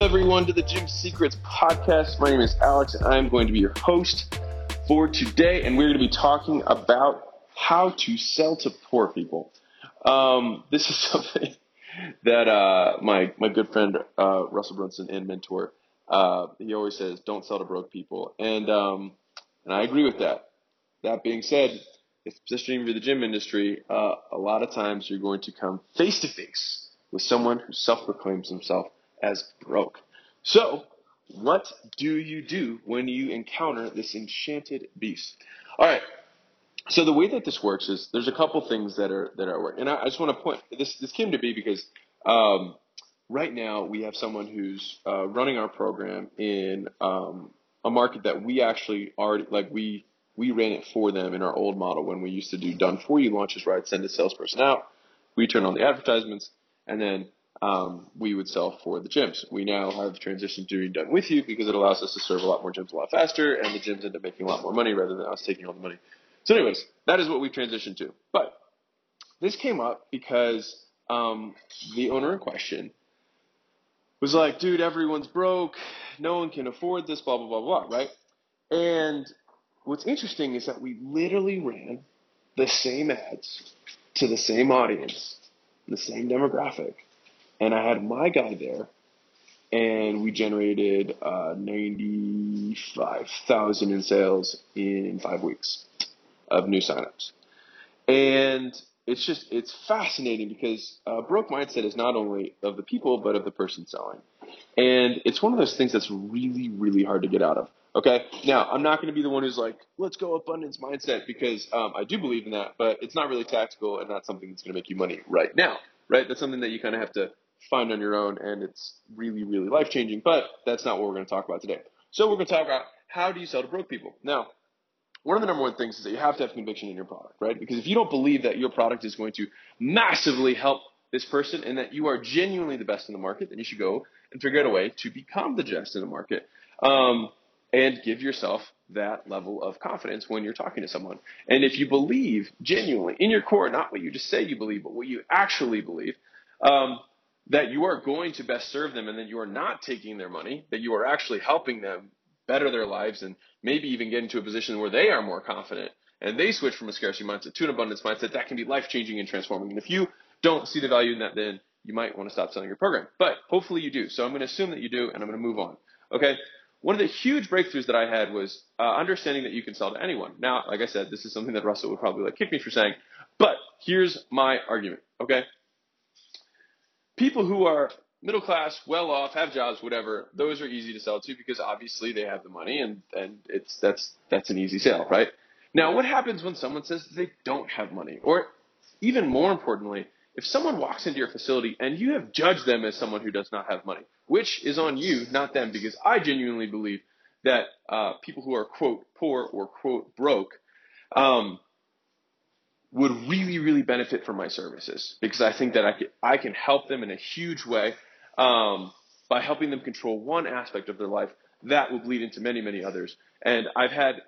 everyone to the Gym Secrets podcast. My name is Alex, and I'm going to be your host for today. And we're going to be talking about how to sell to poor people. Um, this is something that uh, my my good friend uh, Russell Brunson and mentor uh, he always says, "Don't sell to broke people," and um, and I agree with that. That being said, if positioning for the gym industry, uh, a lot of times you're going to come face to face with someone who self-proclaims himself as broke. So, what do you do when you encounter this enchanted beast? All right. So the way that this works is there's a couple things that are that are working, and I, I just want to point this this came to be because um, right now we have someone who's uh, running our program in um, a market that we actually already like we we ran it for them in our old model when we used to do done for you launches where I'd send a salesperson out, we turn on the advertisements, and then um, we would sell for the gyms. We now have transitioned to done with you because it allows us to serve a lot more gyms a lot faster, and the gyms end up making a lot more money rather than us taking all the money. So, anyways, that is what we've transitioned to. But this came up because um, the owner in question was like, dude, everyone's broke, no one can afford this, blah blah blah blah, right? And what's interesting is that we literally ran the same ads to the same audience, the same demographic and I had my guy there, and we generated uh, ninety five thousand in sales in five weeks of new signups, and it's just it's fascinating because uh, broke mindset is not only of the people but of the person selling, and it's one of those things that's really really hard to get out of. Okay, now I'm not going to be the one who's like, let's go abundance mindset because um, I do believe in that, but it's not really tactical and not something that's going to make you money right now, right? That's something that you kind of have to find on your own, and it's really, really life changing. But that's not what we're going to talk about today. So we're going to talk about how do you sell to broke people. Now, one of the number one things is that you have to have conviction in your product, right? Because if you don't believe that your product is going to massively help this person and that you are genuinely the best in the market, then you should go and figure out a way to become the best in the market. Um, and give yourself that level of confidence when you're talking to someone. And if you believe genuinely in your core, not what you just say you believe, but what you actually believe, um, that you are going to best serve them and that you are not taking their money, that you are actually helping them better their lives and maybe even get into a position where they are more confident and they switch from a scarcity mindset to an abundance mindset, that can be life changing and transforming. And if you don't see the value in that, then you might want to stop selling your program. But hopefully you do. So I'm going to assume that you do and I'm going to move on. Okay. One of the huge breakthroughs that I had was uh, understanding that you can sell to anyone. Now, like I said, this is something that Russell would probably like kick me for saying, but here's my argument. Okay people who are middle class, well off, have jobs, whatever, those are easy to sell to because obviously they have the money and, and it's that's that's an easy sale, right? Now what happens when someone says they don't have money? Or even more importantly, if someone walks into your facility and you have judged them as someone who does not have money, which is on you, not them, because I genuinely believe that uh, people who are quote poor or quote broke um, would really, really benefit from my services because I think that I can, I can help them in a huge way um, by helping them control one aspect of their life that will bleed into many, many others. And I've had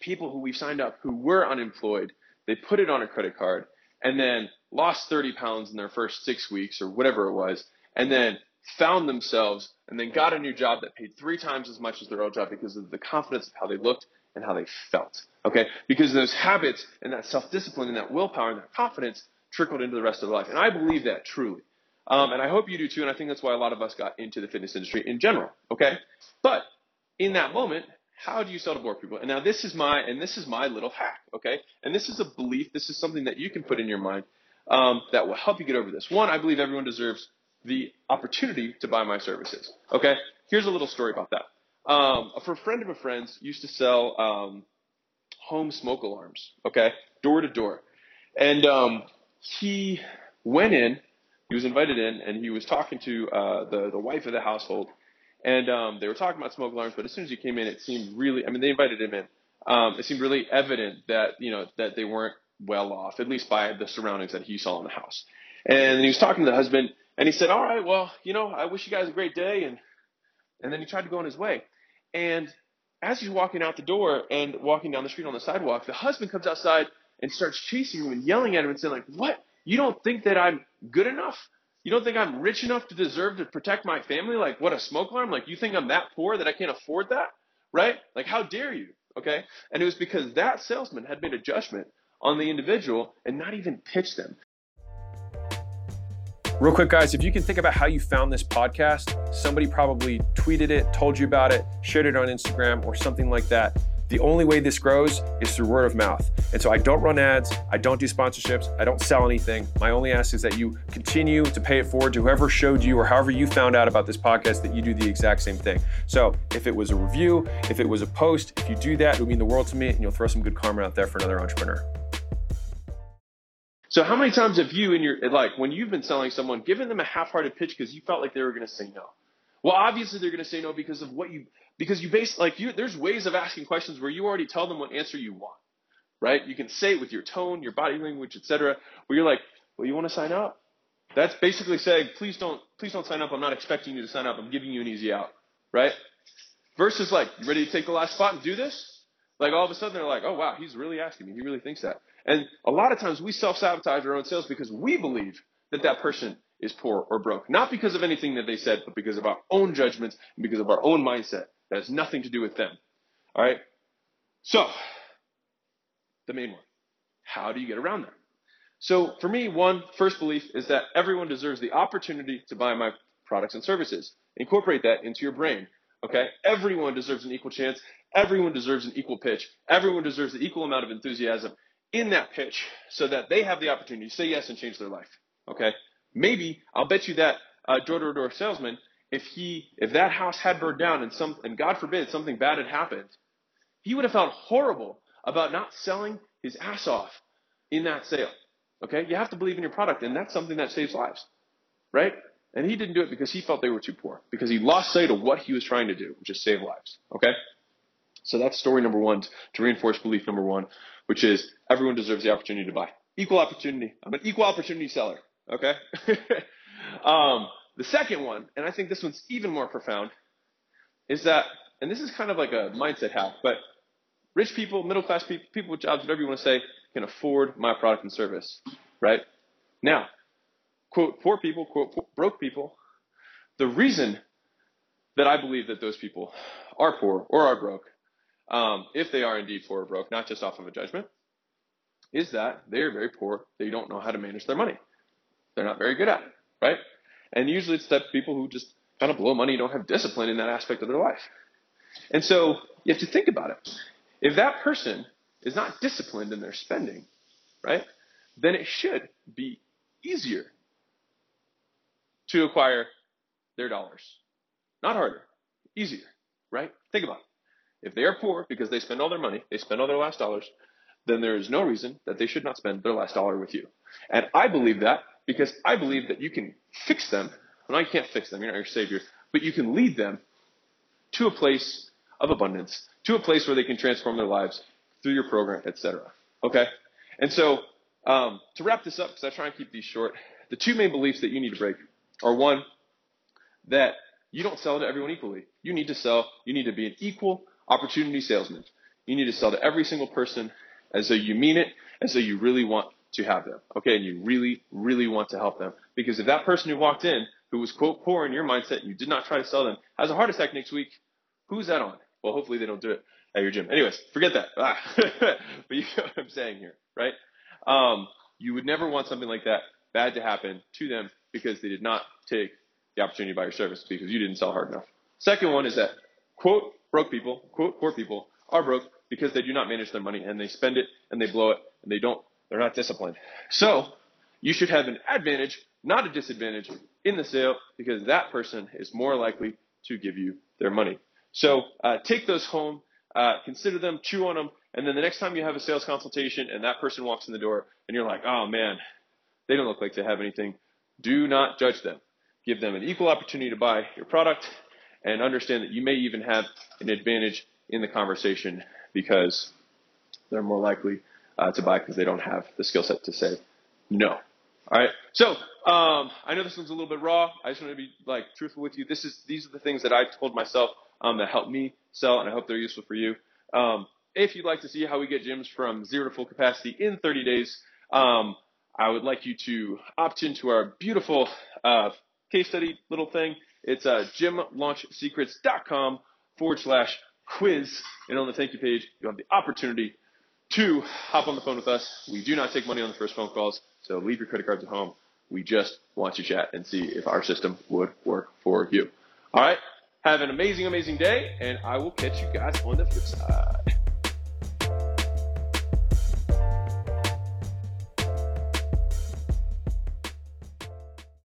people who we've signed up who were unemployed, they put it on a credit card and then lost 30 pounds in their first six weeks or whatever it was, and then found themselves and then got a new job that paid three times as much as their old job because of the confidence of how they looked and how they felt. Okay? Because those habits and that self discipline and that willpower and that confidence trickled into the rest of their life. And I believe that truly. Um, and I hope you do too. And I think that's why a lot of us got into the fitness industry in general. Okay? But in that moment, how do you sell to more people? And now this is my and this is my little hack. Okay? And this is a belief. This is something that you can put in your mind um, that will help you get over this. One, I believe everyone deserves the opportunity to buy my services. Okay? Here's a little story about that. Um, a friend of a friend's used to sell um, home smoke alarms, okay, door to door. And um, he went in, he was invited in, and he was talking to uh, the, the wife of the household. And um, they were talking about smoke alarms, but as soon as he came in, it seemed really, I mean, they invited him in. Um, it seemed really evident that, you know, that they weren't well off, at least by the surroundings that he saw in the house. And he was talking to the husband, and he said, all right, well, you know, I wish you guys a great day. And, and then he tried to go on his way. And as he's walking out the door and walking down the street on the sidewalk, the husband comes outside and starts chasing him and yelling at him and saying, like, what? You don't think that I'm good enough You don't think I'm rich enough to deserve to protect my family? Like, what a smoke alarm? Like, you think I'm that poor that I can't afford that? Right? Like, how dare you? Okay? And it was because that salesman had made a judgment on the individual and not even pitched them. Real quick, guys, if you can think about how you found this podcast, somebody probably tweeted it, told you about it, shared it on Instagram, or something like that. The only way this grows is through word of mouth. And so I don't run ads, I don't do sponsorships, I don't sell anything. My only ask is that you continue to pay it forward to whoever showed you or however you found out about this podcast that you do the exact same thing. So if it was a review, if it was a post, if you do that, it would mean the world to me and you'll throw some good karma out there for another entrepreneur. So how many times have you in your like when you've been selling someone given them a half-hearted pitch because you felt like they were going to say no? Well, obviously they're going to say no because of what you because you base like you there's ways of asking questions where you already tell them what answer you want right? You can say it with your tone your body language etc where you're like well you want to sign up? That's basically saying please don't please don't sign up. I'm not expecting you to sign up. I'm giving you an easy out right? Versus like you ready to take the last spot and do this? Like all of a sudden they're like oh wow he's really asking me. He really thinks that and a lot of times we self-sabotage our own sales because we believe that that person is poor or broke not because of anything that they said but because of our own judgments and because of our own mindset that has nothing to do with them. All right? So, the main one. How do you get around that? So, for me, one first belief is that everyone deserves the opportunity to buy my products and services. Incorporate that into your brain. Okay? Everyone deserves an equal chance. Everyone deserves an equal pitch. Everyone deserves the equal amount of enthusiasm in that pitch so that they have the opportunity to say yes and change their life. Okay? Maybe, I'll bet you that uh, door-to-door salesman if he if that house had burned down and some and God forbid something bad had happened, he would have felt horrible about not selling his ass off in that sale. Okay? You have to believe in your product, and that's something that saves lives. Right? And he didn't do it because he felt they were too poor, because he lost sight of what he was trying to do, which is save lives. Okay? So that's story number one to reinforce belief number one, which is everyone deserves the opportunity to buy. Equal opportunity. I'm an equal opportunity seller. Okay? um, the second one, and I think this one's even more profound, is that, and this is kind of like a mindset hack, but rich people, middle class people, people with jobs, whatever you want to say, can afford my product and service, right? Now, quote, poor people, quote, broke people, the reason that I believe that those people are poor or are broke, um, if they are indeed poor or broke, not just off of a judgment, is that they are very poor. They don't know how to manage their money. They're not very good at it, right? And usually it's that people who just kind of blow money don't have discipline in that aspect of their life. And so you have to think about it. If that person is not disciplined in their spending, right, then it should be easier to acquire their dollars. Not harder, easier, right? Think about it. If they are poor because they spend all their money, they spend all their last dollars, then there is no reason that they should not spend their last dollar with you. And I believe that because I believe that you can fix them. Well, you can't fix them. You're not your savior, but you can lead them to a place of abundance, to a place where they can transform their lives through your program, etc. Okay? And so, um, to wrap this up, because I try and keep these short, the two main beliefs that you need to break are one, that you don't sell to everyone equally. You need to sell, you need to be an equal opportunity salesman. You need to sell to every single person as though you mean it, as though you really want to have them. Okay, and you really, really want to help them. Because if that person who walked in, who was quote poor in your mindset, and you did not try to sell them, has a heart attack next week, who's that on? Well, hopefully they don't do it at your gym. Anyways, forget that. Ah. but you know what I'm saying here, right? Um, you would never want something like that bad to happen to them because they did not take the opportunity to buy your service because you didn't sell hard enough. Second one is that quote broke people, quote poor people are broke because they do not manage their money and they spend it and they blow it and they don't they're not disciplined. So you should have an advantage, not a disadvantage in the sale because that person is more likely to give you their money. So uh, take those home, uh, consider them, chew on them, and then the next time you have a sales consultation and that person walks in the door and you're like, oh man, they don't look like they have anything, do not judge them. Give them an equal opportunity to buy your product and understand that you may even have an advantage in the conversation because they're more likely uh, to buy because they don't have the skill set to say no. All right. So um, I know this one's a little bit raw. I just want to be like truthful with you. This is these are the things that I told myself um, that helped me sell, and I hope they're useful for you. Um, if you'd like to see how we get gyms from zero to full capacity in 30 days, um, I would like you to opt into our beautiful uh, case study little thing. It's uh, gymlaunchsecrets.com forward slash quiz. And on the thank you page, you have the opportunity to hop on the phone with us. We do not take money on the first phone calls, so leave your credit cards at home. We just want to chat and see if our system would work for you. All right. Have an amazing, amazing day, and I will catch you guys on the flip side.